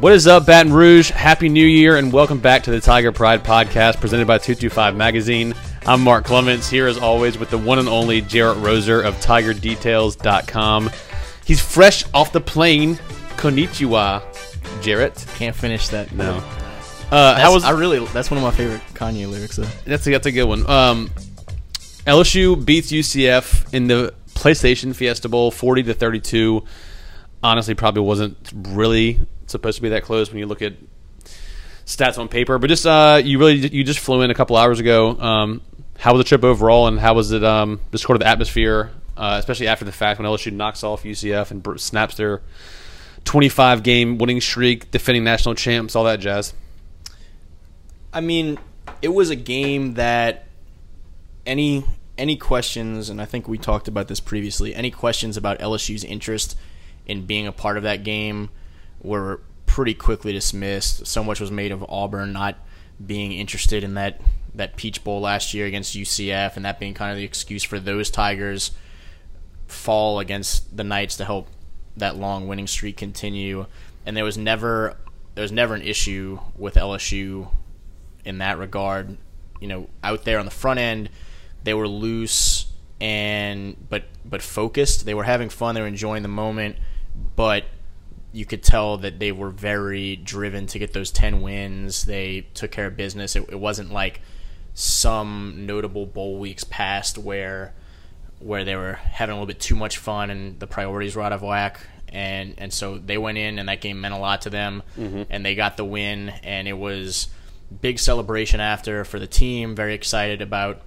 What is up, Baton Rouge? Happy New Year and welcome back to the Tiger Pride podcast presented by 225 Magazine. I'm Mark Clements here as always with the one and only Jerit Roser of TigerDetails.com. He's fresh off the plane. Konnichiwa, Jerit. Can't finish that. No. Uh, That's, how was I really? That's one of my favorite Kanye lyrics. Though. That's a, that's a good one. Um, LSU beats UCF in the PlayStation Fiesta Bowl, forty to thirty-two. Honestly, probably wasn't really supposed to be that close when you look at stats on paper. But just uh, you really you just flew in a couple hours ago. Um, how was the trip overall, and how was it? Um, just sort of the atmosphere, uh, especially after the fact when LSU knocks off UCF and snaps their twenty-five game winning streak, defending national champs, all that jazz. I mean, it was a game that any any questions, and I think we talked about this previously. Any questions about LSU's interest in being a part of that game were pretty quickly dismissed. So much was made of Auburn not being interested in that that Peach Bowl last year against UCF, and that being kind of the excuse for those Tigers fall against the Knights to help that long winning streak continue. And there was never there was never an issue with LSU in that regard. You know, out there on the front end, they were loose and but but focused. They were having fun. They were enjoying the moment, but you could tell that they were very driven to get those 10 wins. They took care of business. It, it wasn't like some notable bowl weeks past where where they were having a little bit too much fun and the priorities were out of whack. And and so they went in and that game meant a lot to them mm-hmm. and they got the win and it was big celebration after for the team, very excited about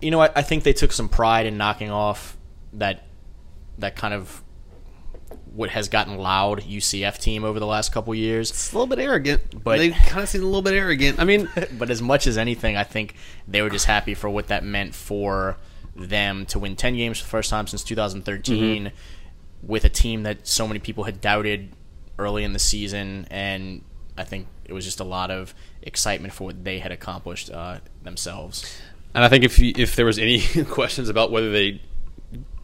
you know, I, I think they took some pride in knocking off that that kind of what has gotten loud UCF team over the last couple years. It's a little bit arrogant, But- they kind of seem a little bit arrogant. I mean, but as much as anything, I think they were just happy for what that meant for them to win 10 games for the first time since 2013 with a team that so many people had doubted early in the season. And I think it was just a lot of excitement for what they had accomplished uh, themselves. And I think if you, if there was any questions about whether they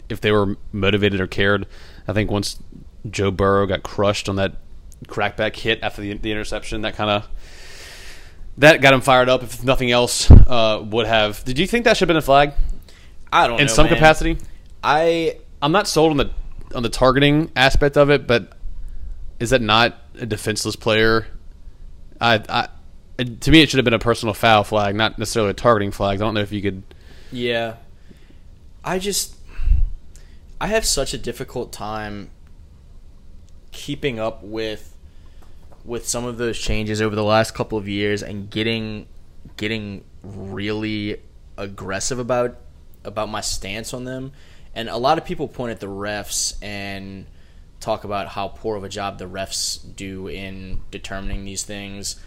if they were motivated or cared, I think once Joe Burrow got crushed on that crackback hit after the, the interception, that kind of that got him fired up. If nothing else, uh, would have. Did you think that should have been a flag I don't in know, some man. capacity? I I'm not sold on the on the targeting aspect of it, but is that not a defenseless player? I, I to me, it should have been a personal foul flag, not necessarily a targeting flag. I don't know if you could. Yeah. I just I have such a difficult time keeping up with with some of those changes over the last couple of years and getting getting really aggressive about about my stance on them. And a lot of people point at the refs and talk about how poor of a job the refs do in determining these things.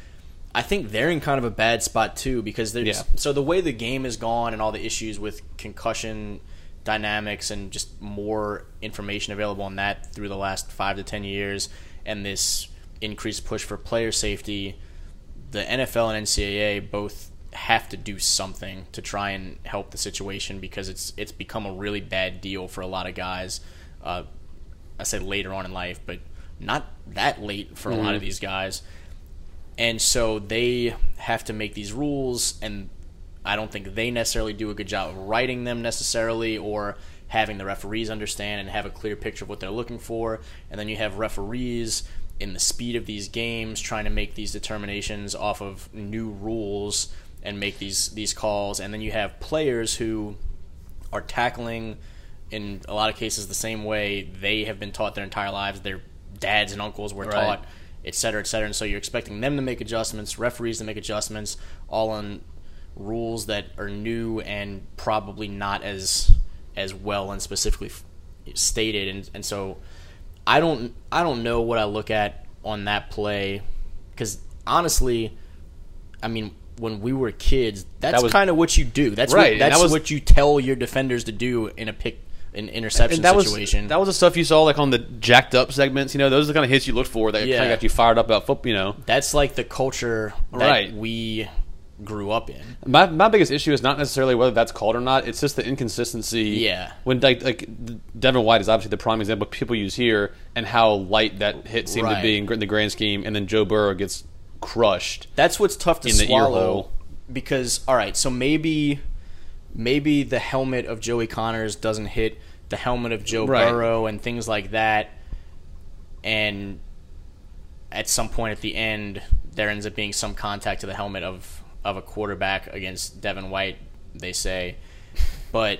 I think they're in kind of a bad spot too because there's Yeah. so the way the game is gone and all the issues with concussion dynamics and just more information available on that through the last five to ten years and this increased push for player safety, the NFL and NCAA both have to do something to try and help the situation because it's it's become a really bad deal for a lot of guys. Uh, I say later on in life, but not that late for a lot of these guys. And so they have to make these rules, and I don't think they necessarily do a good job of writing them necessarily or having the referees understand and have a clear picture of what they're looking for. And then you have referees in the speed of these games trying to make these determinations off of new rules and make these these calls. And then you have players who are tackling in a lot of cases the same way they have been taught their entire lives. Their dads and uncles were Right. taught, et cetera, et cetera. And so you're expecting them to make adjustments, referees to make adjustments, all on rules that are new and probably not as as well and specifically f- stated. And and so I don't I don't know what I look at on that play because honestly, I mean. When we were kids, that's was- kind of what you do. That's Right, what, that's that was- what you tell your defenders to do in a pick an interception that was situation. that was the stuff you saw like on the jacked up segments. You know, those are the kind of hits you looked for that Yeah. kind of got you fired up about football. You know, that's like the culture that Right. we grew up in. My my biggest issue is not necessarily whether that's called or not. It's just the inconsistency. Yeah. When like like Devin White is obviously the prime example people use here, and how light that hit seemed to be in, in the grand scheme, and then Joe Burrow gets crushed. That's what's tough to swallow because all right, so maybe maybe the helmet of Joey Connors doesn't hit the helmet of Joe Right. Burrow and things like that, and at some point at the end there ends up being some contact to the helmet of of a quarterback against Devin White. They say, but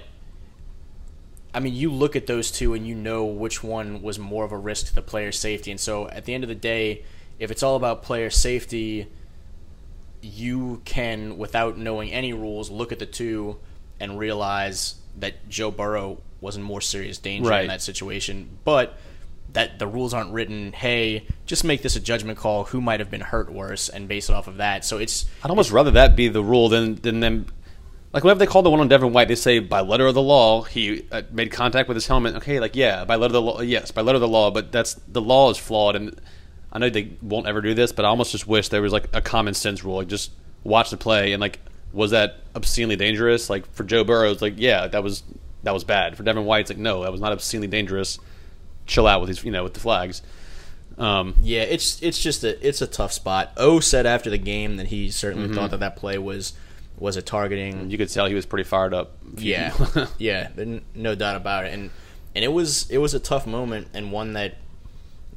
I mean, you look at those two and you know which one was more of a risk to the player's safety. And so at the end of the day, if it's all about player safety, you can, without knowing any rules, look at the two and realize that Joe Burrow was in more serious danger Right. in that situation. But that the rules aren't written, hey, just make this a judgment call. Who might have been hurt worse and base it off of that. So it's I'd almost rather that be the rule than than them. Like whenever they call the one on Devin White, they say by letter of the law he uh, made contact with his helmet. Okay, like yeah, by letter of the law, yes, by letter of the law. But that's the law is flawed, and I know they won't ever do this, but I almost just wish there was like a common sense rule, like just watch the play and like was that obscenely dangerous? Like for Joe Burrow, it's like yeah, that was that was bad. For Devin White, it's like no, that was not obscenely dangerous. Chill out with these, you know, with the flags. Um, Yeah, it's it's just a it's a tough spot. O said after the game that he certainly thought that that play was was a targeting. you could tell he was pretty fired up. Yeah, yeah, no doubt about it. And and it was it was a tough moment and one that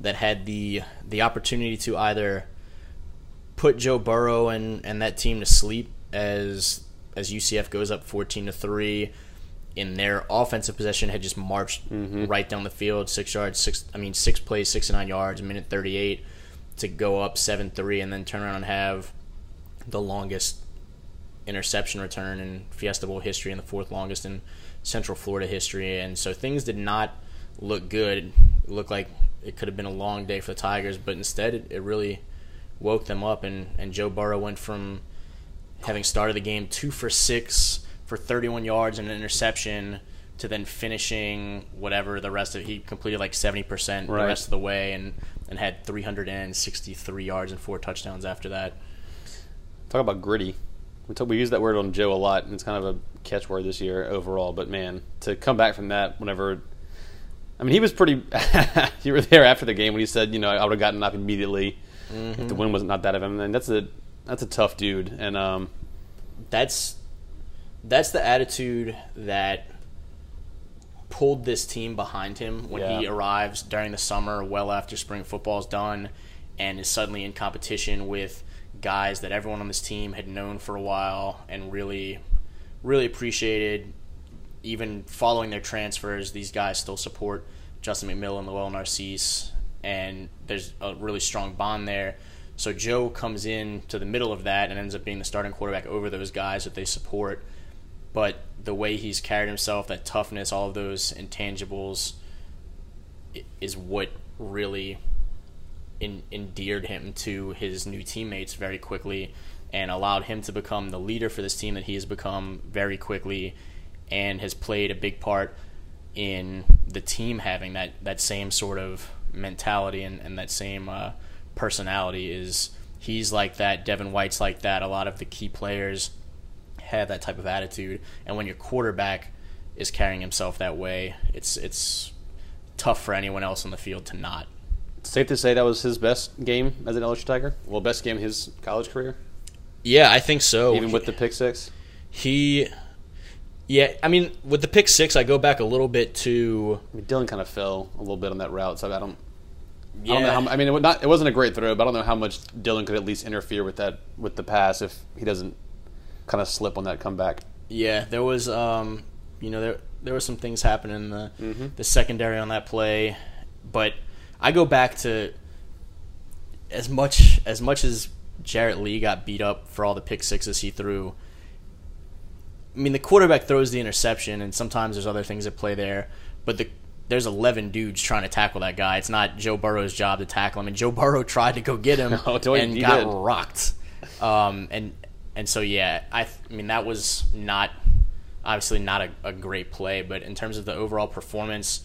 that had the the opportunity to either put Joe Burrow and and that team to sleep as as UCF goes up fourteen to three. In their offensive possession, had just marched mm-hmm. right down the field, six yards, six. I mean, six plays, six nine yards, minute thirty eight, to go up seven three, and then turn around and have the longest interception return in Fiesta Bowl history and the fourth longest in Central Florida history. And so things did not look good. It looked like it could have been a long day for the Tigers, but instead it, it really woke them up. And, and Joe Burrow went from having started the game two for six for 31 yards and an interception to then finishing whatever the rest of he completed like 70% the rest of the way and, and had 363 yards and four touchdowns after that. Talk about gritty. We, talk, we use that word on Joe a lot, and it's kind of a catchword this year overall. But man, to come back from that, whenever, I mean, he was pretty. you were there after the game when he said, you know, I would have gotten up immediately if the win was not not that of him. And that's a that's a tough dude. And um, that's that's the attitude that pulled this team behind him when he arrives during the summer, well after spring football is done, and is suddenly in competition with guys that everyone on this team had known for a while and really, really appreciated. Even following their transfers, these guys still support Justin McMillan, Lowell Narcisse, and there's a really strong bond there. So Joe comes in to the middle of that and ends up being the starting quarterback over those guys that they support. But the way he's carried himself, that toughness, all of those intangibles, is what really in, endeared him to his new teammates very quickly and allowed him to become the leader for this team that he has become very quickly and has played a big part in the team having that, that same sort of mentality and, and that same uh, personality is he's like that devin white's like that a lot of the key players have that type of attitude and when your quarterback is carrying himself that way it's it's tough for anyone else on the field to not safe to say that was his best game as an LSU Tiger. Well, best game of his college career, yeah i think so even with the pick six. he yeah i mean with the pick six i go back a little bit to I mean, Dillon kind of fell a little bit on that route, so I don't. yeah, I don't know. How, I mean, it, not, it wasn't a great throw, but I don't know how much Dillon could at least interfere with that with the pass if he doesn't kind of slip on that comeback. Yeah, there was um, you know, there there were some things happening in the Mm-hmm. the secondary on that play, but I go back to as much as much as Jarrett Lee got beat up for all the pick sixes he threw. I mean, the quarterback throws the interception, and sometimes there's other things at play there, but the there's 11 dudes trying to tackle that guy. It's not Joe Burrow's job to tackle him, and Joe Burrow tried to go get him No, he- and got did. rocked. Um, and and so yeah, I, th- I mean that was not obviously not a, a great play, but in terms of the overall performance,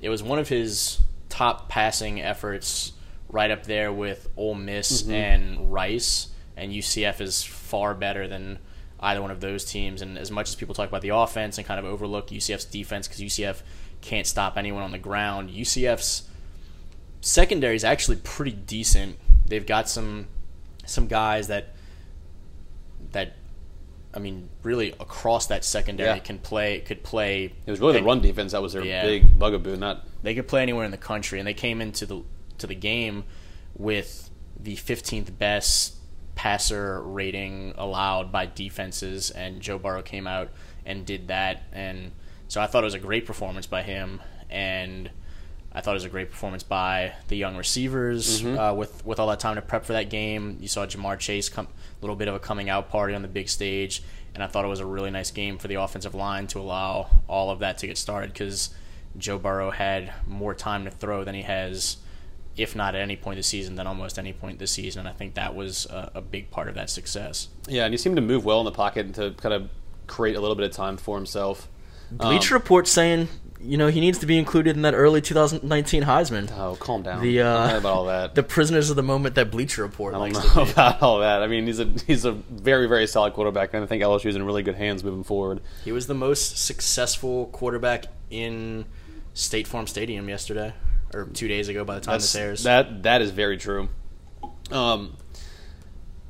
it was one of his top passing efforts, right up there with Ole Miss mm-hmm. and Rice and UCF is far better than either one of those teams. And as much as people talk about the offense and kind of overlook UCF's defense because UCF can't stop anyone on the ground, UCF's secondary is actually pretty decent. They've got some some guys that that I mean, really across that secondary Yeah. can play could play. It was really the run defense that was their Yeah. big bugaboo. Not They could play anywhere in the country, and they came into the to the game with the 15th best passer rating allowed by defenses, and Joe Burrow came out and did that, and so I thought it was a great performance by him, and I thought it was a great performance by the young receivers uh, with with all that time to prep for that game. You saw Ja'Marr Chase come a little bit of a coming out party on the big stage, and I thought it was a really nice game for the offensive line to allow all of that to get started because Joe Burrow had more time to throw than he has, if not at any point this season, than almost any point this season. And I think that was a, a big part of that success. yeah, and he seemed to move well in the pocket and to kind of create a little bit of time for himself. Bleacher Report saying, you know, he needs to be included in that early 2019 Heisman. Oh, calm down. The, uh, I don't know about all that. The prisoners of the moment that Bleacher Report I don't likes know about all that. I mean, he's a he's a very very solid quarterback, and I think LSU's in really good hands moving forward. He was the most successful quarterback in State Farm Stadium yesterday, or two days ago by the time this airs. That that is very true. Um,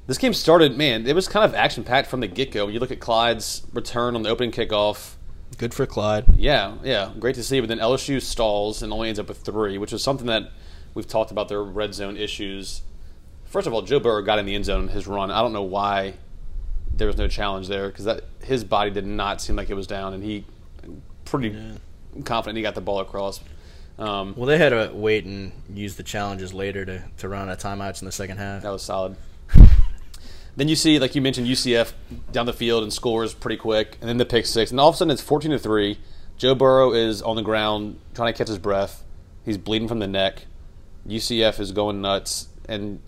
this game started, man. It was kind of action packed from the get go. You look at Clyde's return on the opening kickoff, Good for Clyde. yeah, yeah, great to see. But then LSU stalls and only ends up with three, which is something that we've talked about their red zone issues. First of all, Joe Burrow got in the end zone his run. I don't know why there was no challenge there because his body did not seem like it was down, and he pretty confident he got the ball across. Um, Well, they had to wait and use the challenges later to, to run out of timeouts in the second half. That was solid. Then you see, like you mentioned, UCF down the field and scores pretty quick, and then the pick six, and all of a sudden it's fourteen to three. Joe Burrow is on the ground trying to catch his breath. He's bleeding from the neck. UCF is going nuts, and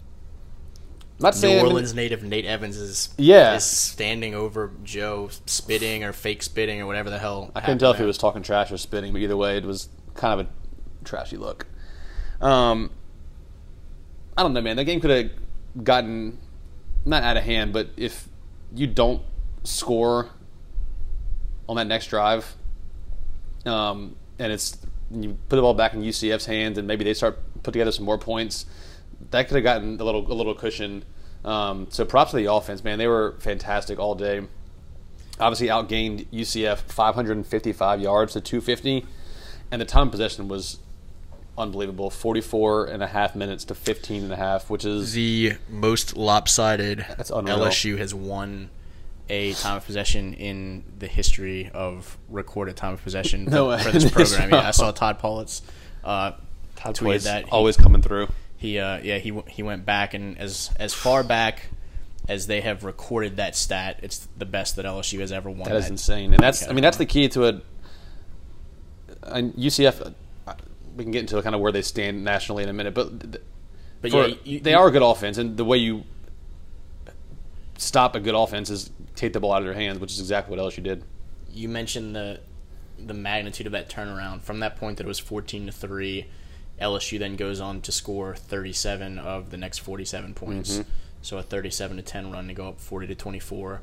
I'm not New saying mean, Orleans native Nate Evans is Yeah. is standing over Joe, spitting or fake spitting or whatever the hell. I couldn't tell if he was talking trash or spitting, but either way, it was kind of a trashy look. Um, I don't know, man. That game could have gotten not out of hand, but if you don't score on that next drive, um, and it's you put the ball back in UCF's hands, and maybe they start put together some more points, that could have gotten a little a little cushion. Um, so props to the offense, man. They were fantastic all day obviously outgained UCF 555 yards to 250, and the time possession was unbelievable 44 and a half minutes to 15 and a half, which is the most lopsided That's unreal. LSU has won a time of possession in the history of recorded time of possession No for, this program. yeah, I saw Todd Pollitt's uh, Todd tweeted that. He- always coming through. He uh, yeah he he went back and as as far back as they have recorded that stat, it's the best that LSU has ever won. That is insane, and that's I mean that's the key to it and UCF. We can get into kind of where they stand nationally in a minute, but But for- yeah, you- they you- are a good offense, and the way you stop a good offense is take the ball out of their hands, which is exactly what LSU did. you mentioned the the magnitude of that turnaround. From that point that it was 14 to 3 LSU then goes on to score 37 of the next 47 points. So a 37 to 10 run to go up 40 to 24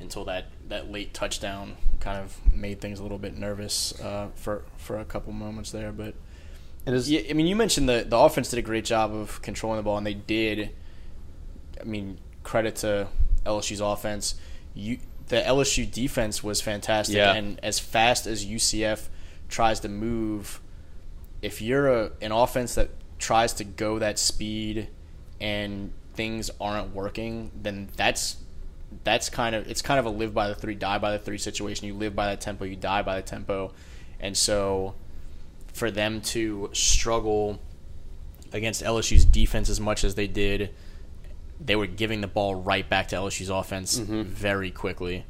until that, that late touchdown kind of made things a little bit nervous uh, for for a couple moments there but Yeah, I mean, you mentioned the the offense did a great job of controlling the ball, and they did. I mean, credit to LSU's offense. You the LSU defense was fantastic, Yeah. and as fast as UCF tries to move, if you're a, an offense that tries to go that speed and things aren't working, then that's that's kind of it's kind of a live by the three, die by the three situation. You live by that tempo, you die by the tempo, and so for them to struggle against LSU's defense as much as they did, they were giving the ball right back to LSU's offense mm-hmm. very quickly.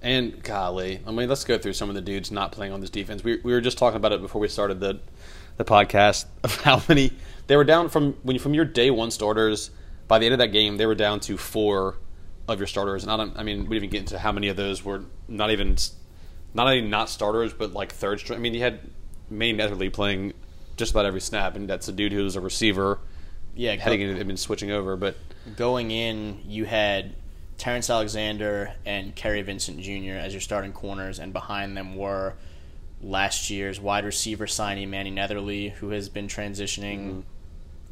And golly, I mean, let's go through some of the dudes not playing on this defense. We, we were just talking about it before we started the the podcast of how many they were down from when from your day one starters. By the end of that game, they were down to four of your starters, and I don't. I mean, we didn't even get into how many of those were not even not only not starters, but like third string. I mean, you had Manny Netherly playing just about every snap, and that's a dude who's a receiver Yeah, heading into and been switching over. But going in, you had Terrence Alexander and Kerry Vincent Jr. as your starting corners, and behind them were last year's wide receiver signing Manny Netherly, who has been transitioning mm-hmm.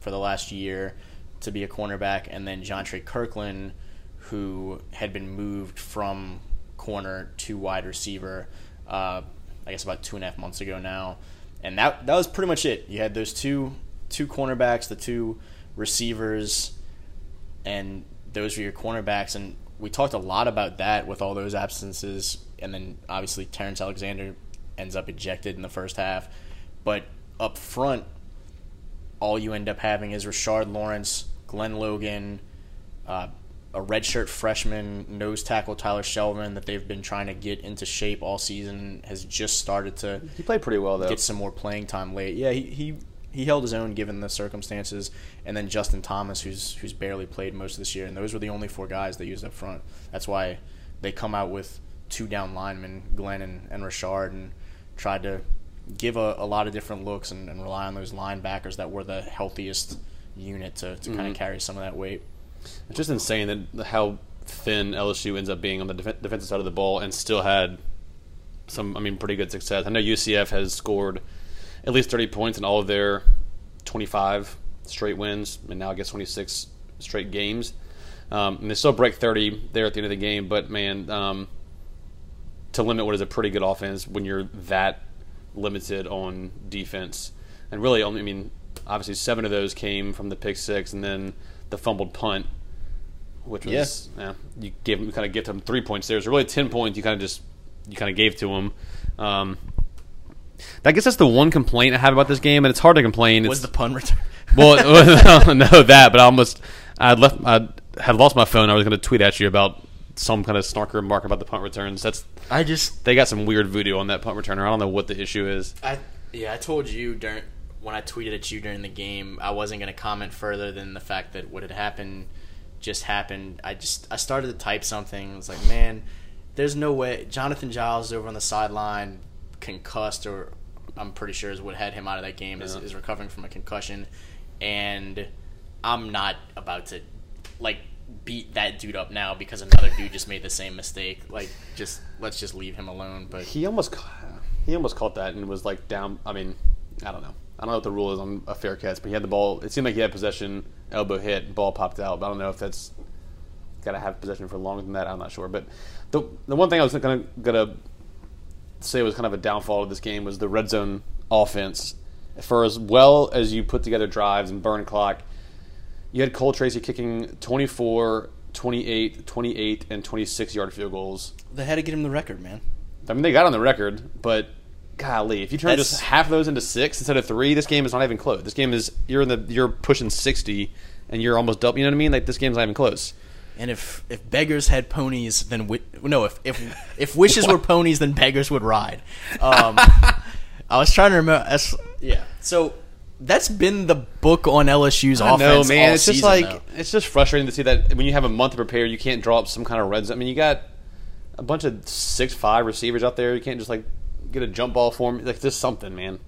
for the last year to be a cornerback, and then Jontre Kirkland, who had been moved from corner to wide receiver. Uh, I guess about two and a half months ago now, and that that was pretty much it. You had those two two cornerbacks, the two receivers, and those were your cornerbacks. And we talked a lot about that with all those absences, and then obviously Terrence Alexander ends up ejected in the first half. But up front, all you end up having is Rashard Lawrence, Glenn Logan, uh, a redshirt freshman nose tackle Tyler Shelvin that they've been trying to get into shape all season has just started to. He played pretty well though. Get some more playing time late. Yeah, he he, he held his own given the circumstances, and then Justin Thomas, who's who's barely played most of this year, and those were the only four guys they used up front. That's why they come out with two down linemen, Glenn and, and Rashard, and tried to give a, a lot of different looks and, and, rely on those linebackers that were the healthiest unit to, to mm-hmm. kind of carry some of that weight. It's just insane that how thin LSU ends up being on the def- defensive side of the ball and still had some, I mean, pretty good success. I know UCF has scored at least 30 points in all of their 25 straight wins, and now I guess 26 straight games. Um, and they still break 30 there at the end of the game, but man, um, to limit what is a pretty good offense when you're that limited on defense, and really only, I mean, obviously seven of those came from the pick six, and then the fumbled punt, which was yeah, you gave you kind of get them three points there. So really ten points you kind of just you kind of gave to them. Um, I guess that's the one complaint I have about this game, and it's hard to complain. Was it's, the punt return? well, no, that, but I almost I left I had lost my phone. I was going to tweet at you about some kind of snark remark about the punt returns. That's I just they got some weird voodoo on that punt returner. I don't know what the issue is. I yeah, I told you during when I tweeted at you during the game, I wasn't going to comment further than the fact that what had happened just happened. I just I started to type something. I was like, man, there's no way Jonathan Giles is over on the sideline, concussed, or I'm pretty sure is what had him out of that game. Yeah. Is, is recovering from a concussion, and I'm not about to like beat that dude up now because another dude just made the same mistake. Like, just let's just leave him alone. But he almost he almost caught that and was like down. I mean, I don't know. I don't know what the rule is on a fair catch, but he had the ball. It seemed like he had possession, elbow hit, ball popped out. But I don't know if that's got to have possession for longer than that. I'm not sure. But the the one thing I was gonna gonna say was kind of a downfall of this game was the red zone offense. For as well as you put together drives and burn clock, you had Cole Tracy kicking 24, 28, 28, and 26 yard field goals. They had to get him the record, man. I mean, they got on the record, but golly, if you turn That's, just half of those into six instead of three, this game is not even close. This game is you're in the you're pushing sixty, and you're almost double. You know what I mean? Like this game's not even close. And if if beggars had ponies, then wi- no. If if if wishes were ponies, then beggars would ride. Um, I was trying to remember. That's, yeah. So that's been the book on LSU's I offense. No, man. it's just like though. it's just frustrating to see that when you have a month to prepare, you can't draw up some kind of red zone. I mean, you got a bunch of six five receivers out there. You can't just like get a jump ball for me. Like just something, man.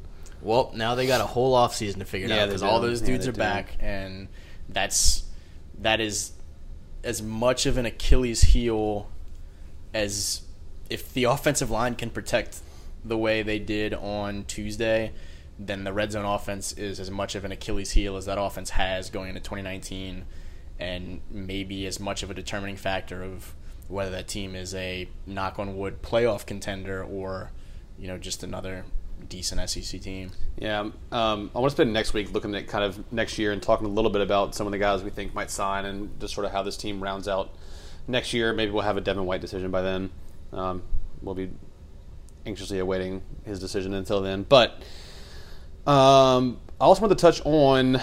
Well, now they got a whole off season to figure yeah, out because all those dudes yeah, are do. back, and that's that is as much of an Achilles heel as if the offensive line can protect the way they did on Tuesday, then the red zone offense is as much of an Achilles heel as that offense has going into 2019, and maybe as much of a determining factor of whether that team is a knock on wood playoff contender or you know just another decent SEC team. Yeah, um, I want to spend next week looking at kind of next year and talking a little bit about some of the guys we think might sign and just sort of how this team rounds out next year. Maybe we'll have a Devin White decision by then. Um, we'll be anxiously awaiting his decision until then. But um, I also want to touch on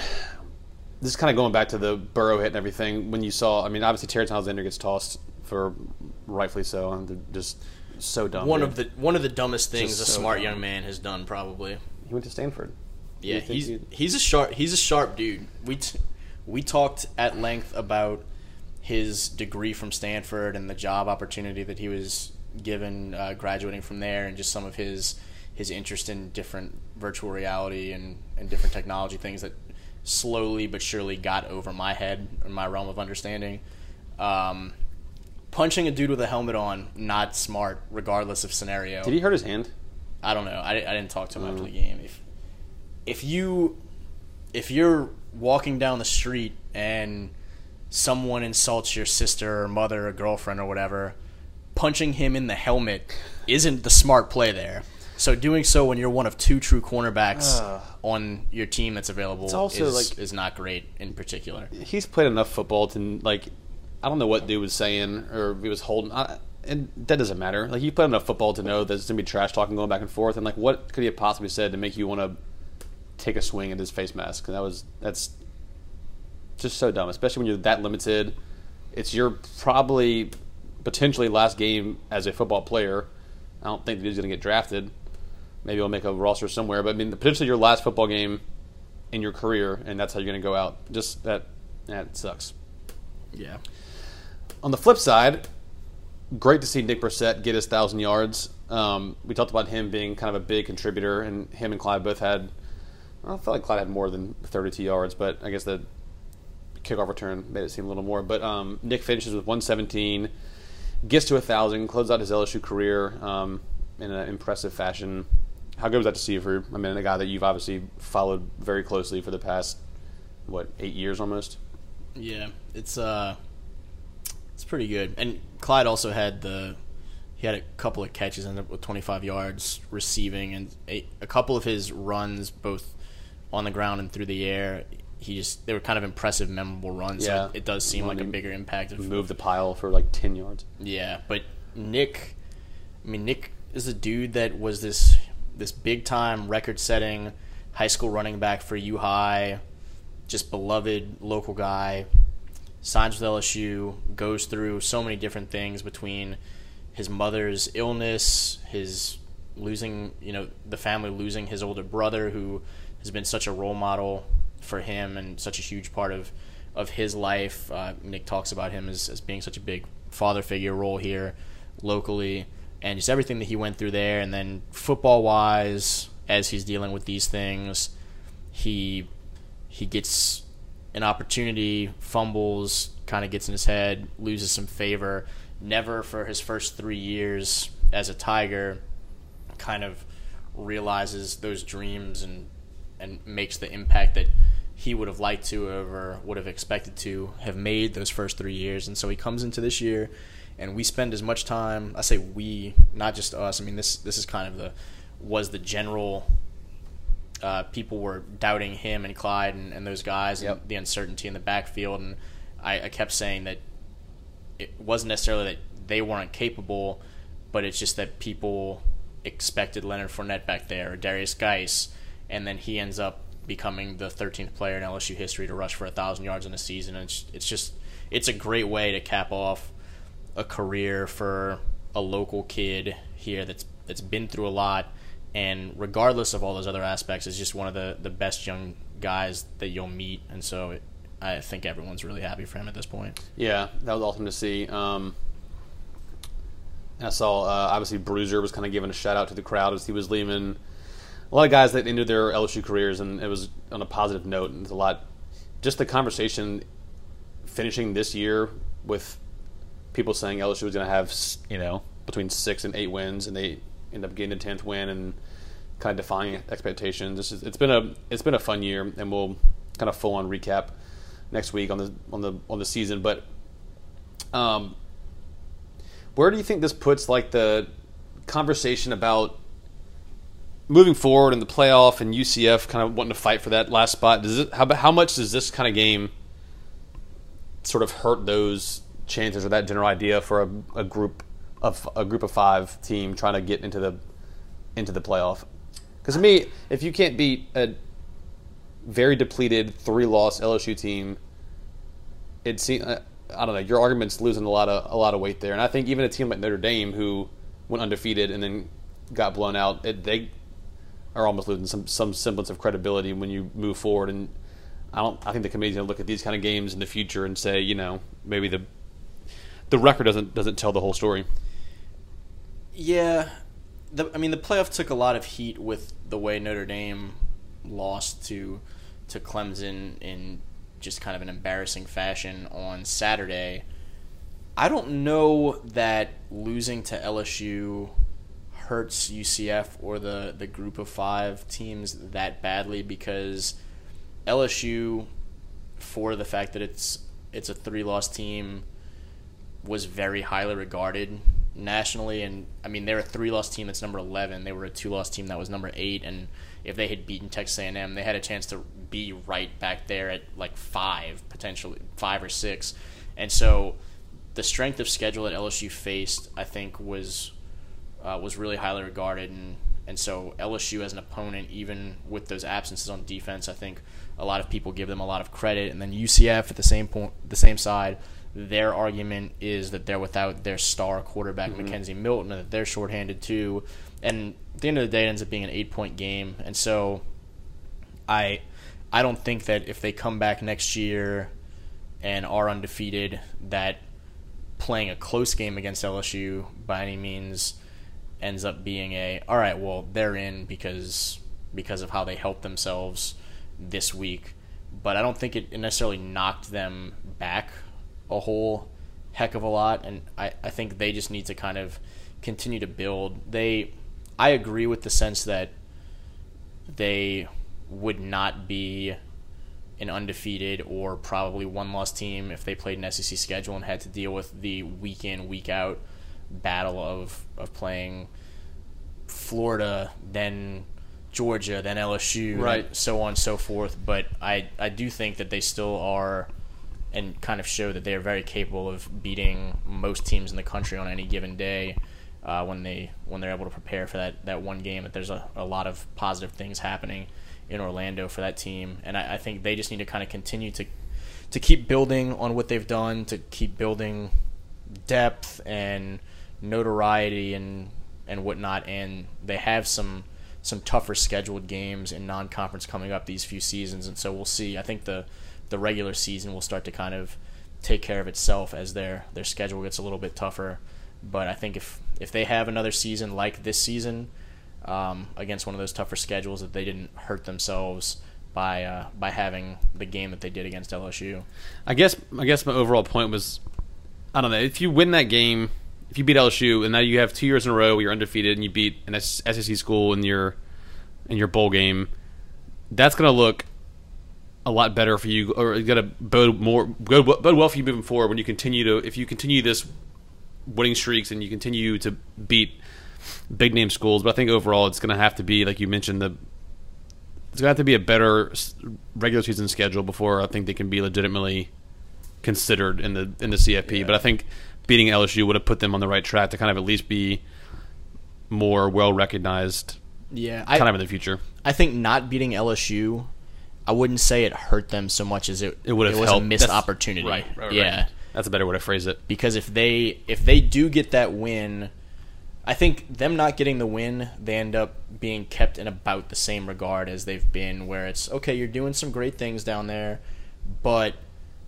this is kind of going back to the Burrow hit and everything. When you saw, I mean, obviously Terrence Alexander gets tossed for rightfully so, and just so dumb. One dude. of the one of the dumbest things Just a so smart dumb. young man has done, probably. He went to Stanford. Yeah, he's he's a sharp he's a sharp dude. We t- we talked at length about his degree from Stanford and the job opportunity that he was given uh, graduating from there, and just some of his his interest in different virtual reality and, and different technology things that slowly but surely got over my head and my realm of understanding. Um, punching a dude with a helmet on, not smart, regardless of scenario. Did he hurt his hand? I don't know. I, I didn't talk to him after the mm. game. If if you if you're walking down the street and someone insults your sister or mother or girlfriend or whatever, punching him in the helmet isn't the smart play there. So doing so when you're one of two true cornerbacks on your team that's available also, is, like- is not great in particular. He's played enough football to like. I don't know what dude was saying or he was holding. I, and that doesn't matter. Like you played enough football to know there's gonna be trash talking going back and forth. And like, what could he have possibly said to make you want to take a swing at his face mask? And that was that's just so dumb, especially when you're that limited. It's your probably potentially last game as a football player. I don't think he's going to get drafted. Maybe he'll make a roster somewhere, but I mean, potentially your last football game in your career, and that's how you're to go out. Just that, that sucks. Yeah. On the flip side, great to see Nick Brossette get his thousand yards. Um, we talked about him being kind of a big contributor, and him and Clyde both had. I felt like Clyde had more than 32 yards, but I guess the kickoff return made it seem a little more. But um, Nick finishes with 117, gets to a thousand, closes out his LSU career um, in an impressive fashion. How good was that to see for? I mean, a guy that you've obviously followed very closely for the past what eight years almost. Yeah, it's uh, pretty good. And Clyde also had the he had a couple of catches, ended up with 25 yards receiving, and a, a couple of his runs, both on the ground and through the air. He just they were kind of impressive, memorable runs. Yeah. So it, it does seem like a bigger impact. Of, Move the pile for like 10 yards. yeah, but Nick, I mean Nick is a dude that was this this big time record setting high school running back for U High, just beloved local guy. Signs with LSU, goes through so many different things between his mother's illness, his losing, you know, the family losing his older brother who has been such a role model for him and such a huge part of of his life. Uh, Nick talks about him as, as being such a big father figure role here locally, and just everything that he went through there. And then football wise, as he's dealing with these things, he he gets an opportunity, fumbles, kind of gets in his head, loses some favor. Never for his first three years as a Tiger, kind of realizes those dreams and and makes the impact that he would have liked to or would have expected to have made those first three years. And so he comes into this year, and we spend as much time. I say we, not just us. I mean this this is kind of the was the general. Uh, people were doubting him and Clyde and, and those guys Yep. and the uncertainty in the backfield, and I, I kept saying that it wasn't necessarily that they weren't capable, but it's just that people expected Leonard Fournette back there or Derrius Guice, and then he ends up becoming the 13th player in LSU history to rush for a thousand yards in a season. And it's, it's just it's a great way to cap off a career for a local kid here that's that's been through a lot, and regardless of all those other aspects, is just one of the the best young guys that you'll meet. And so it, I think everyone's really happy for him at this point. Yeah, that was awesome to see. Um, and I saw uh, obviously Bruiser was kind of giving a shout out to the crowd as he was leaving. A lot of guys that ended their LSU careers, and it was on a positive note. And it's a lot, just the conversation finishing this year with people saying LSU was going to have you know between six and eight wins, and they end up getting a tenth win and kind of defying expectations. It's been a it's been a fun year, and we'll kind of full on recap next week on the on the on the season. But um, where do you think this puts like the conversation about moving forward in the playoff and UCF kind of wanting to fight for that last spot? Does it how how much does this kind of game sort of hurt those chances or that general idea for a, a group of a group of five team trying to get into the into the playoff? Because to me, if you can't beat a very depleted three loss LSU team, it seems uh, I don't know your argument's losing a lot of a lot of weight there. And I think even a team like Notre Dame who went undefeated and then got blown out, it, they are almost losing some some semblance of credibility when you move forward. And I don't. I think the committee's to look at these kind of games in the future and say, you know, maybe the the record doesn't doesn't tell the whole story. Yeah, the, I mean the playoff took a lot of heat with the way Notre Dame lost to to Clemson in just kind of an embarrassing fashion on Saturday. I don't know that losing to LSU hurts UCF or the, the group of five teams that badly because LSU, for the fact that it's it's a three loss team, was very highly regarded nationally. And I mean, they're a three loss team that's number eleven. They were a two loss team that was number eight. And if they had beaten Texas A and M, they had a chance to be right back there at like five potentially five or six. And so the strength of schedule that LSU faced, I think, was uh, was really highly regarded, and and so LSU as an opponent, even with those absences on defense, I think a lot of people give them a lot of credit, and then UCF at the same point, the same side, their argument is that they're without their star quarterback mm-hmm. McKenzie Milton, and that they're shorthanded too, and at the end of the day, it ends up being an eight point game, and so I I don't think that if they come back next year and are undefeated, that playing a close game against LSU by any means ends up being a all right. Well, they're in because because of how they helped themselves this week, but I don't think it necessarily knocked them back a whole heck of a lot. And I, I think they just need to kind of continue to build. They I agree with the sense that they would not be an undefeated or probably one loss team if they played an SEC schedule and had to deal with the week in week out battle of of playing Florida, then Georgia, then LSU, right. so on and so forth. But I I do think that they still are and kind of show that they are very capable of beating most teams in the country on any given day. Uh, when they when they're able to prepare for that, that one game, that there's a, a lot of positive things happening in Orlando for that team, and I, I think they just need to kind of continue to to keep building on what they've done, to keep building depth and notoriety and and whatnot. And they have some some tougher scheduled games in non-conference coming up these few seasons, and so we'll see. I think the the regular season will start to kind of take care of itself as their their schedule gets a little bit tougher. But I think if if they have another season like this season um, against one of those tougher schedules, that they didn't hurt themselves by uh, by having the game that they did against LSU. I guess I guess my overall point was, I don't know, if you win that game, if you beat LSU, and now you have two years in a row where you're undefeated and you beat an SEC school in your in your bowl game, that's going to look a lot better for you, or it's going to bode more bode, bode well for you moving forward when you continue to if you continue this winning streaks and you continue to beat big name schools. But I think overall, it's going to have to be like you mentioned the. It's going to have to be a better regular season schedule before I think they can be legitimately considered in the in the CFP. Yeah. But I think beating LSU would have put them on the right track to kind of at least be more well recognized. Yeah, kind I, of in the future. I think not beating LSU, I wouldn't say it hurt them so much as it it would have it was helped. a missed That's, opportunity. Right, right, yeah, that's a better way to phrase it. Because if they if they do get that win I think them not getting the win, they end up being kept in about the same regard as they've been, where it's okay, you're doing some great things down there, but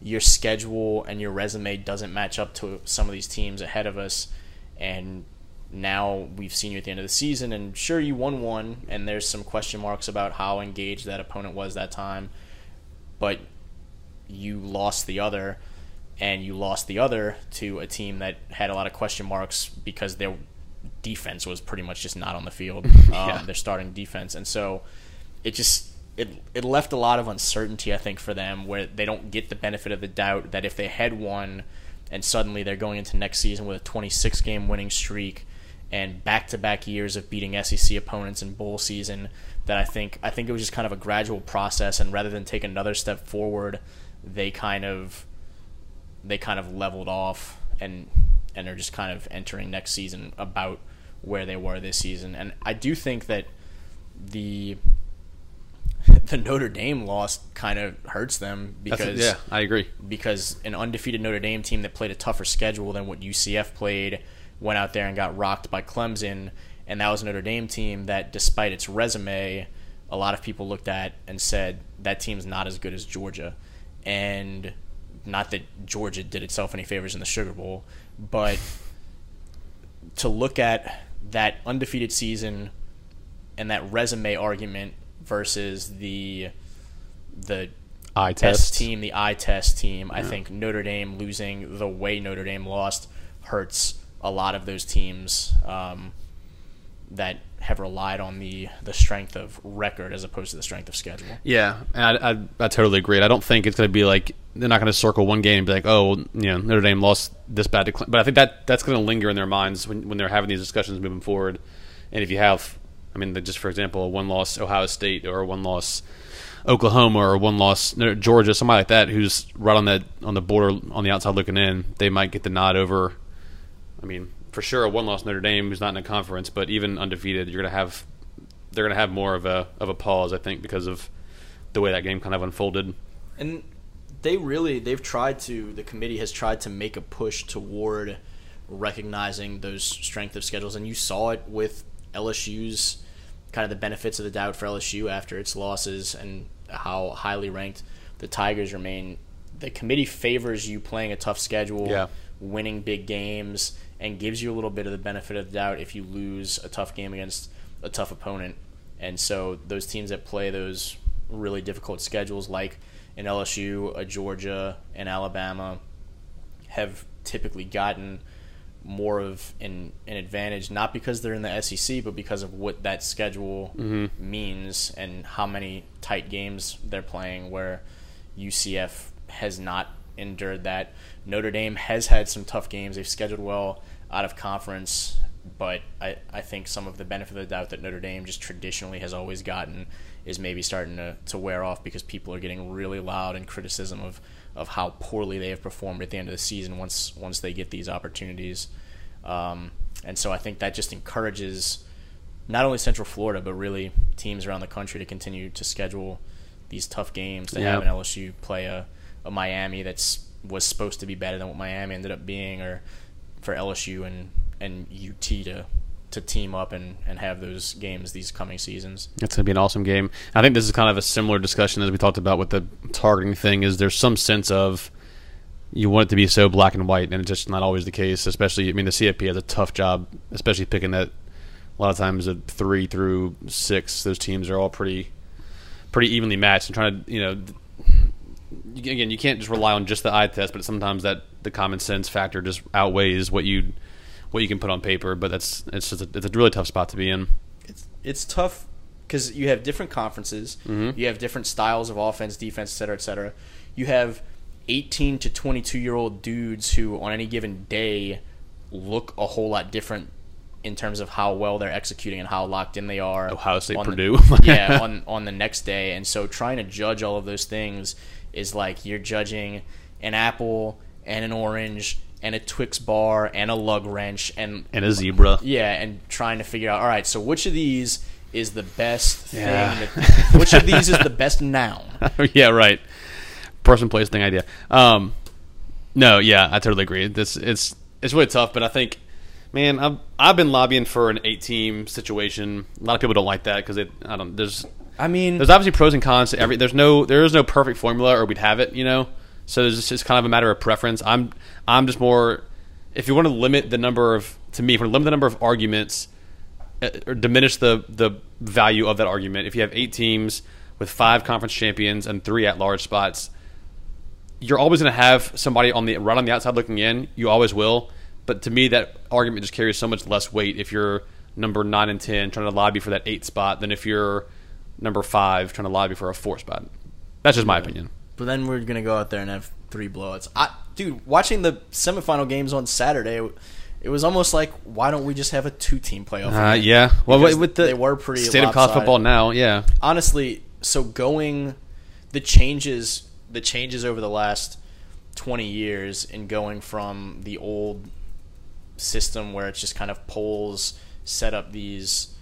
your schedule and your resume doesn't match up to some of these teams ahead of us. And now we've seen you at the end of the season, and sure, you won one, and there's some question marks about how engaged that opponent was that time, but you lost the other and you lost the other to a team that had a lot of question marks because their defense was pretty much just not on the field. Um, yeah. Their starting defense, and so it just it it left a lot of uncertainty. I think for them where they don't get the benefit of the doubt that if they had won, and suddenly they're going into next season with a 26 game winning streak and back to back years of beating SEC opponents in bowl season. That I think I think it was just kind of a gradual process, and rather than take another step forward, they kind of they kind of leveled off and and are just kind of entering next season about where they were this season. And I do think that the the Notre Dame loss kind of hurts them because a, yeah, I agree. Because an undefeated Notre Dame team that played a tougher schedule than what UCF played went out there and got rocked by Clemson, and that was Notre Dame team that, despite its resume, a lot of people looked at and said that team's not as good as Georgia, and not that Georgia did itself any favors in the Sugar Bowl, but to look at that undefeated season and that resume argument versus the the eye test team, the eye test team. I think Notre Dame losing the way Notre Dame lost hurts a lot of those teams um, that have relied on the the strength of record as opposed to the strength of schedule. Yeah, I, I, I totally agree. I don't think it's going to be like they're not going to circle one game and be like, oh, you know, Notre Dame lost this bad to Clemson. But I think that that's going to linger in their minds when, when they're having these discussions moving forward. And if you have, I mean, just for example, a one loss Ohio State or a one loss Oklahoma or one loss Georgia, somebody like that who's right on that on the border on the outside looking in, they might get the nod over. I mean, for sure, a one loss Notre Dame who's not in a conference, but even undefeated, you're going to have they're going to have more of a of a pause, I think, because of the way that game kind of unfolded. And they really they've tried to the committee has tried to make a push toward recognizing those strength of schedules and you saw it with LSU's kind of the benefits of the doubt for LSU after its losses and how highly ranked the Tigers remain. The committee favors you playing a tough schedule, Yeah. winning big games, and gives you a little bit of the benefit of the doubt if you lose a tough game against a tough opponent. And so those teams that play those really difficult schedules, like an LSU, a Georgia, and Alabama, have typically gotten more of an, an advantage, not because they're in the SEC, but because of what that schedule mm-hmm. means and how many tight games they're playing, where UCF has not endured that. Notre Dame has had some tough games. They've scheduled well out of conference, but I, I think some of the benefit of the doubt that Notre Dame just traditionally has always gotten is maybe starting to, to wear off because people are getting really loud in criticism of, of how poorly they have performed at the end of the season once once they get these opportunities. Um, and so I think that just encourages not only Central Florida, but really teams around the country to continue to schedule these tough games. They have an LSU play a, a Miami that's was supposed to be better than what Miami ended up being, or for LSU and, and UT to to team up and, and have those games these coming seasons. It's going to be an awesome game. I think this is kind of a similar discussion as we talked about with the targeting thing. Is there's some sense of you want it to be so black and white, and it's just not always the case. Especially, I mean, the CFP has a tough job, especially picking that. A lot of times, at three through six, those teams are all pretty, pretty evenly matched. And trying to, you know, again, you can't just rely on just the eye test, but sometimes that the common sense factor just outweighs what you, what you can put on paper. But that's it's just a, it's a really tough spot to be in. it's it's tough because you have different conferences, Mm-hmm. you have different styles of offense, defense, et cetera, et cetera. You have 18 to 22 year old dudes who, on any given day, look a whole lot different in terms of how well they're executing and how locked in they are. Ohio State, on the- Purdue. yeah, on on the next day, and so trying to judge all of those things is like you're judging an apple and an orange and a Twix bar and a lug wrench and and a zebra. yeah, and trying to figure out, all right, so which of these is the best thing? Yeah. That, which of these is the best noun? yeah, right. Person, place, thing, idea. Um, no, yeah, I totally agree. This it's it's really tough, but I think, man, I've I've been lobbying for an eight team situation. A lot of people don't like that because it. I don't. There's I mean, there's obviously pros and cons to every. There's no there is no perfect formula, or we'd have it, you know. So there's just it's kind of a matter of preference. I'm I'm just more. If you want to limit the number of to me, if you want to limit the number of arguments, uh, or diminish the the value of that argument. If you have eight teams with five conference champions and three at large spots, you're always going to have somebody on the right on the outside looking in. You always will. But to me, that argument just carries so much less weight if you're number nine and ten trying to lobby for that eight spot than if you're number five trying to lobby for a four spot. That's just my opinion. but then we're gonna go out there and have three blowouts. I, dude, watching the semifinal games on Saturday, it was almost like, why don't we just have a two-team playoff? Uh, yeah. Well, Because with the they were pretty state of college football now, yeah. honestly, so going the changes the changes over the last 20 years in going from the old system where it's just kind of polls set up these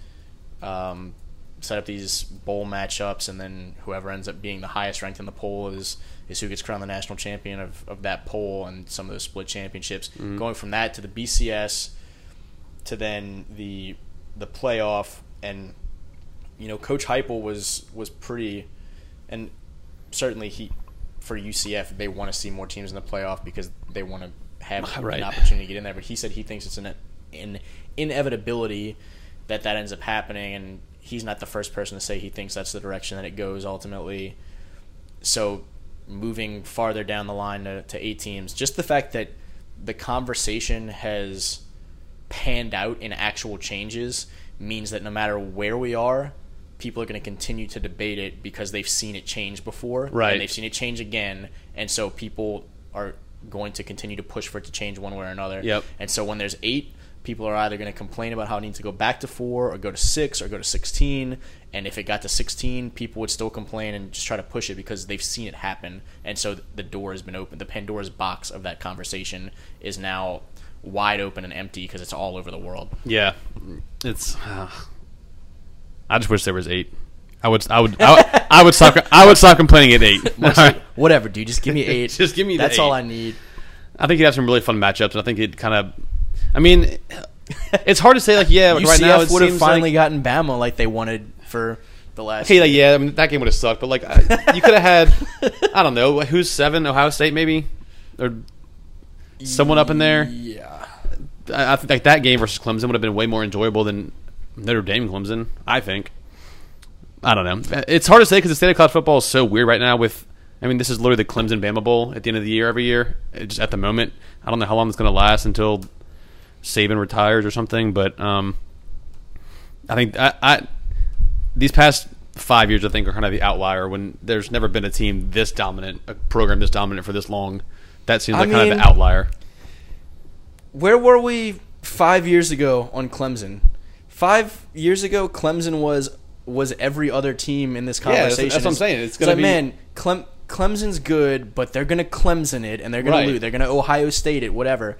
um, set up these bowl matchups and then whoever ends up being the highest ranked in the poll is is who gets crowned the national champion of, of that poll and some of those split championships. Mm-hmm. Going from that to the BCS to then the the playoff and you know coach Heupel was was pretty and certainly he for UCF they want to see more teams in the playoff because they want to have Right. an opportunity to get in there. But he said he thinks it's an an inevitability that that ends up happening and he's not the first person to say he thinks that's the direction that it goes ultimately so moving farther down the line to, to eight teams, just the fact that the conversation has panned out in actual changes means that no matter where we are, people are going to continue to debate it because they've seen it change before, Right. And they've seen it change again, and so people are going to continue to push for it to change one way or another. Yep. And so when there's eight, people are either going to complain about how it needs to go back to four, or go to six, or go to sixteen. And if it got to sixteen, people would still complain and just try to push it because they've seen it happen. And so the door has been opened. The Pandora's box of that conversation is now wide open and empty because it's all over the world. Yeah, it's. Uh, I just wish there was eight. I would. I would. I would, I would stop. I would stop complaining at eight. Like, Whatever, dude. Just give me eight. Just give me That's all. I need. I think you'd have some really fun matchups, and I think it kind of. I mean, it's hard to say. Like, yeah, UCF right now it would have finally like, gotten Bama like they wanted for the last. Okay, like, yeah, I mean that game would have sucked, but like I- you could have had, I don't know, who's seven? Ohio State maybe, or someone up in there. Yeah. I, I think like that game versus Clemson would have been way more enjoyable than Notre Dame Clemson. I think. I don't know. It's hard to say because the state of college football is so weird right now. With, I mean, this is literally the Clemson Bama Bowl at the end of the year every year. It just at the moment, I don't know how long it's going to last until Saban retires or something. But um, I think I, I these past five years, I think, are kind of the outlier when there's never been a team this dominant, a program this dominant for this long. That seems I like kind of mean- the outlier. Where were we five years ago on Clemson? Five years ago, Clemson was was every other team in this Yeah, that's- conversation. that's what I'm saying. It's like, gonna be- man, Clem, Clemson's good, but they're gonna Clemson it, and they're gonna Right. lose. They're gonna Ohio State it, whatever.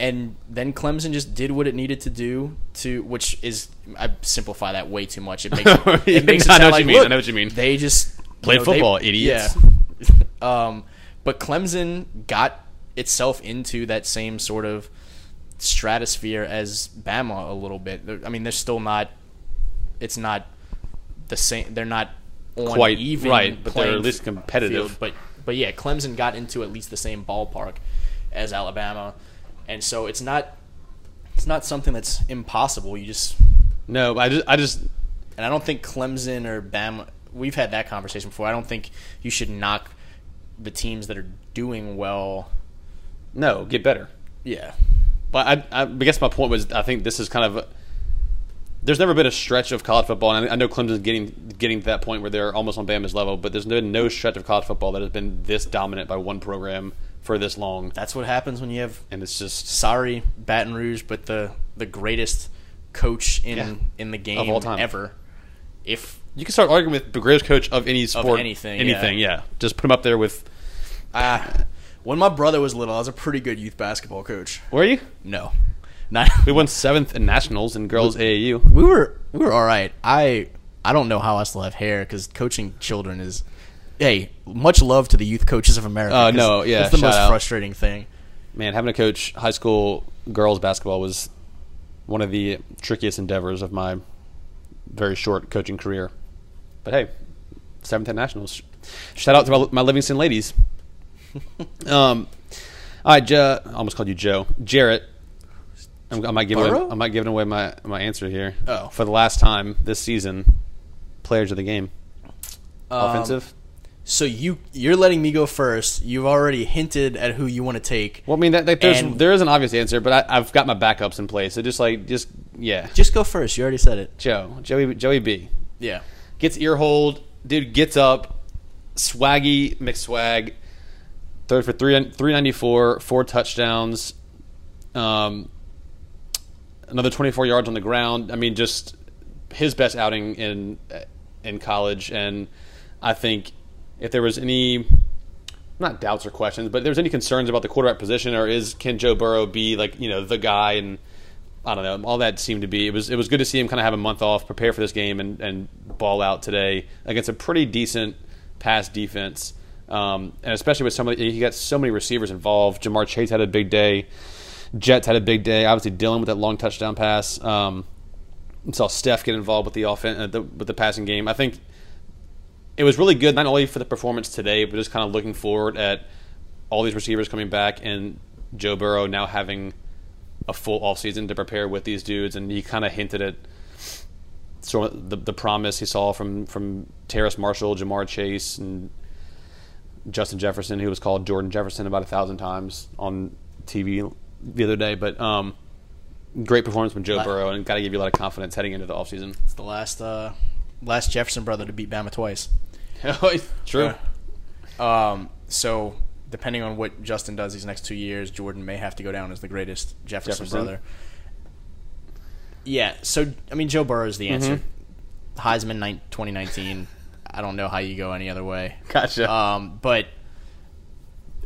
And then Clemson just did what it needed to do to, which is I simplify that way too much. It makes it, it makes it I know what like you mean. I know what you mean. They just Played know, they- football, idiots. Yeah. um, but Clemson got itself into that same sort of stratosphere as Bama a little bit. I mean, they're still not. It's not the same. They're not on Quite even right, but they're at least competitive. field. But but yeah, Clemson got into at least the same ballpark as Alabama, and so it's not. It's not something that's impossible. You just No, I just, I just, and I don't think Clemson or Bama. We've had that conversation before. I don't think you should knock the teams that are doing well. no, get better. Yeah, But I, I guess my point was, I think this is kind of. There's never been a stretch of college football, and I I know Clemson's getting getting to that point where they're almost on Bama's level. But there's been no stretch of college football that has been this dominant by one program for this long, that's what happens when you have. and it's just Sorry, Baton Rouge, but the the greatest coach in Yeah. in the game Of all time. ever. If you can start arguing with the greatest coach of any sport, anything, anything, yeah. Just put him up there with. ah, when my brother was little, I was a pretty good youth basketball coach. Were you? No, not We won seventh in nationals in girls AAU. we were we were all right. I I don't know how I still have hair because coaching children is. Hey, much love to the youth coaches of America. Oh, no, yeah, it's the most out. frustrating thing. Man, having to coach high school girls basketball was one of the trickiest endeavors of my very short coaching career. But hey, seventh at nationals. Shout out to my, my Livingston ladies. um, all right, I almost called you Joe. Jerit. I'm, I might give away, I might give away my, my answer here. Oh. for the last time this season, players of the game, Um, offensive. So you you're letting me go first. You've already hinted at who you want to take. Well, I mean, that, that there's and- there is an obvious answer, but I, I've got my backups in place. So just like just yeah, Just go first. You already said it. Joe, Joey, Joey B Yeah. gets ear hold, dude gets up, swaggy McSwag, third for three three ninety four, four touchdowns, um, another twenty four yards on the ground. I mean, just his best outing in in college, and I think if there was any not doubts or questions, but if there's any concerns about the quarterback position, or is can Joe Burrow be like you know the guy and I don't know all that seemed to be it was it was good to see him kind of have a month off, prepare for this game, and and ball out today against a pretty decent pass defense, um, and especially with some of the, he got so many receivers involved. Ja'Marr Chase had a big day, Jets had a big day. Obviously, Dillon with that long touchdown pass. Um, saw Steph get involved with the offense uh, the, with the passing game. I think it was really good not only for the performance today, but just kind of looking forward at all these receivers coming back and Joe Burrow now having a full offseason to prepare with these dudes. And he kind of hinted at sort of the, the promise he saw from from Terrace Marshall, Ja'Marr Chase, and Justin Jefferson, who was called Jordan Jefferson about a thousand times on TV the other day. But um, great performance from Joe La- Burrow, and got to give you a lot of confidence heading into the offseason. It's the last uh, last Jefferson brother to beat Bama twice. True. Um, so depending on what Justin does these next two years, Jordan may have to go down as the greatest Jefferson, Jefferson. brother. Yeah. So I mean, Joe Burrow is the answer. Heisman nine, 2019. I don't know how you go any other way. Gotcha. Um, but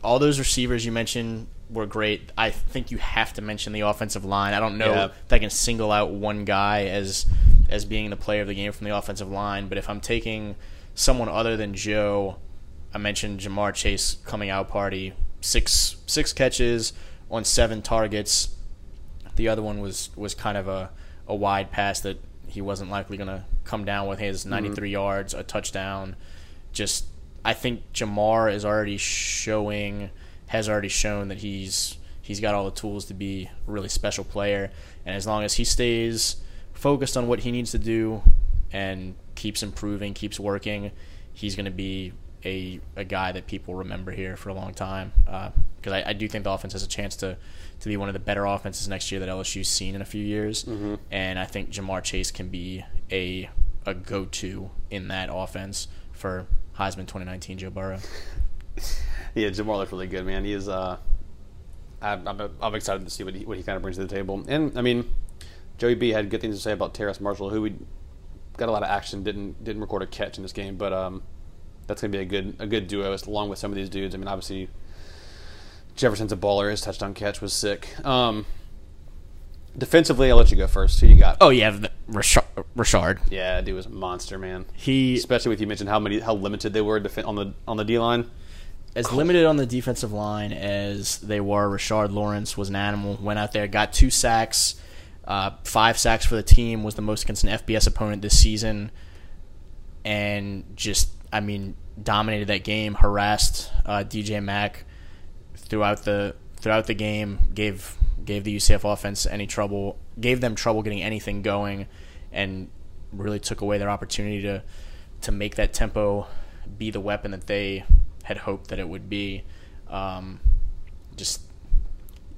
all those receivers you mentioned were great. I think you have to mention the offensive line. I don't know Yeah. if I can single out one guy as as being the player of the game from the offensive line. But if I'm taking someone other than Joe, I mentioned Ja'Marr Chase coming out party six six catches on seven targets. The other one was was kind of a, a wide pass that he wasn't likely going to come down with his mm-hmm. 93 yards, a touchdown. Just I think Ja'Marr is already showing has already shown that he's he's got all the tools to be a really special player and as long as he stays focused on what he needs to do and keeps improving, keeps working, he's going to be a, a guy that people remember here for a long time. Uh, because I, I do think the offense has a chance to, to be one of the better offenses next year that LSU's seen in a few years. Mm-hmm. And I think Ja'Marr Chase can be a, a go to in that offense for Heisman 2019 Joe Burrow. Yeah, Ja'Marr looked really good, man. He is. Uh, I'm, I'm, I'm excited to see what he, what he kind of brings to the table. And I mean, Joey B had good things to say about Terrace Marshall, who we got a lot of action, didn't didn't record a catch in this game, but um, that's gonna be a good a good duo along with some of these dudes. I mean, obviously Jefferson's a baller. His touchdown catch was sick. Um, defensively, I'll let you go first. Who you got? Oh, yeah, the- Rashard. Yeah, dude was a monster, man. He Especially with you mentioned how many how limited they were on the on the D line. As limited on the defensive line as they were. Rashard Lawrence was an animal. Went out there, got two sacks, uh, five sacks for the team. Was the most against an FBS opponent this season, and just I mean dominated that game. Harassed uh, DJ Mack throughout the throughout the game. Gave gave the UCF offense any trouble. Gave them trouble getting anything going, and really took away their opportunity to to make that tempo be the weapon that they had hoped that it would be. Um, just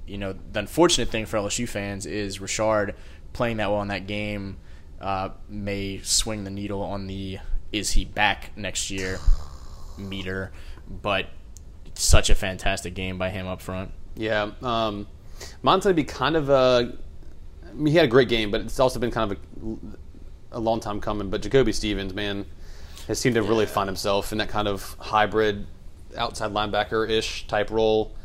you know, the unfortunate thing for LSU fans is Rashard playing that well in that game uh, may swing the needle on the is he back next year meter, but such a fantastic game by him up front. Yeah, um, gonna be kind of a. I mean, he had a great game, but it's also been kind of a, a long time coming. But Jacoby Stevens, man, has seemed to really find himself in that kind of hybrid outside linebacker ish type role.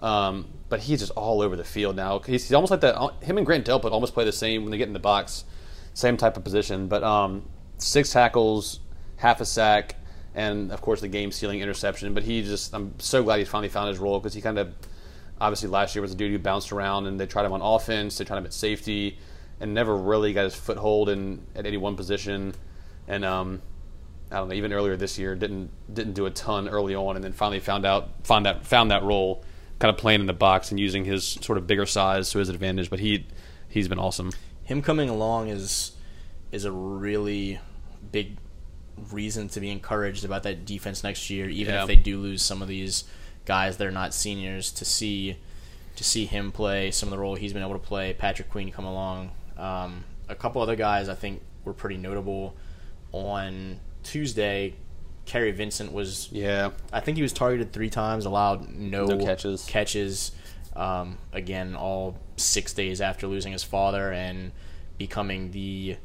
Um, but he's just all over the field now. He's, he's almost like that. Him and Grant Delpit almost play the same when they get in the box, same type of position. But um, six tackles, half a sack, and of course the game sealing interception. But he just, I'm so glad he finally found his role because he kind of, obviously last year was a dude who bounced around and they tried him on offense, they tried him at safety, and never really got his foothold in at any one position. And um, I don't know, even earlier this year didn't didn't do a ton early on, and then finally found out found that found that role, kind of playing in the box and using his sort of bigger size to his advantage. But he he's been awesome. him coming along is is a really big reason to be encouraged about that defense next year, even Yeah. if they do lose some of these guys that are not seniors. To see to see him play some of the role he's been able to play, Patrick Queen come along, um, a couple other guys I think were pretty notable on Tuesday. Kary Vincent was Yeah, I think he was targeted three times, allowed no, No catches. Catches, um, again, all six days after losing his father and becoming the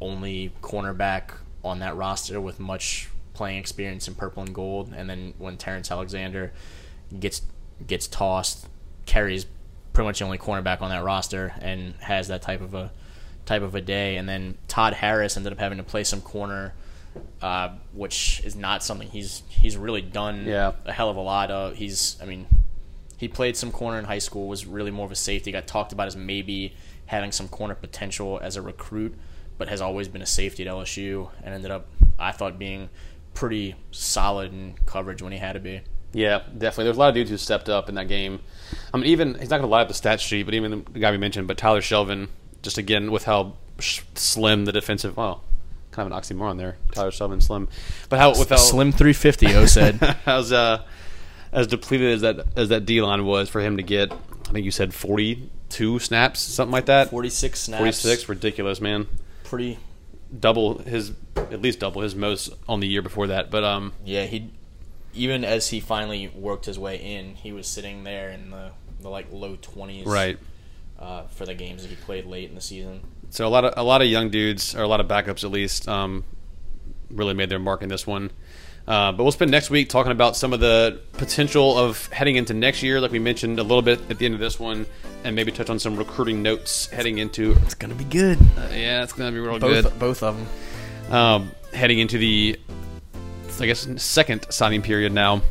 only cornerback on that roster with much playing experience in purple and gold. And then when Terrence Alexander gets gets tossed, Kary's pretty much the only cornerback on that roster and has that type of a type of a day. And then Todd Harris ended up having to play some corner uh, which is not something he's he's really done Yeah. a hell of a lot of. He's I mean, he played some corner in high school, was really more of a safety. Got talked about as maybe having some corner potential as a recruit, but has always been a safety at LSU and ended up I thought being pretty solid in coverage when he had to be. yeah, definitely. There's a lot of dudes who stepped up in that game. I mean, even he's not going to lie up the stat sheet, but even the guy we mentioned, but Tyler Shelvin, just again with how slim the defensive well, kind of an oxymoron there. Tyler Sullivan, Slim, but how without Slim 350, O said. how's uh as depleted as that as that D line was for him to get, I think you said forty two snaps, something like that. 46 snaps. Forty six, ridiculous, man. Pretty. Double his, at least double his most on the year before that. But um, Yeah, he. Even as he finally worked his way in, he was sitting there in the, the like low 20s. right. Uh, for the games that he played late in the season. So a lot of a lot of young dudes, or a lot of backups at least, um, really made their mark in this one. Uh, but we'll spend next week talking about some of the potential of heading into next year, like we mentioned a little bit at the end of this one, and maybe touch on some recruiting notes heading into. It's gonna be good. Uh, yeah, it's gonna be real Both good. both of them. Um, heading into the, I guess, second signing period now.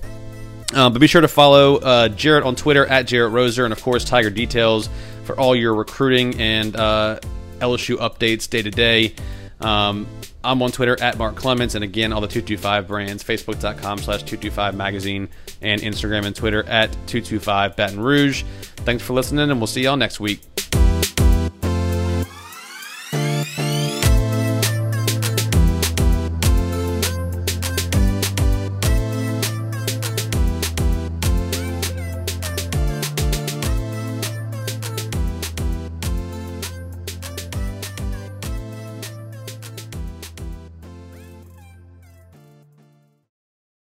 Um, but be sure to follow uh, Jerit on Twitter at Jerit Roser, and of course Tiger Details for all your recruiting and uh, LSU updates day to day. Um, I'm on Twitter at Mark Clements, and again, all the 225 brands, Facebook.com slash 225 magazine, and Instagram and Twitter at 225 Baton Rouge. Thanks for listening, and we'll see y'all next week.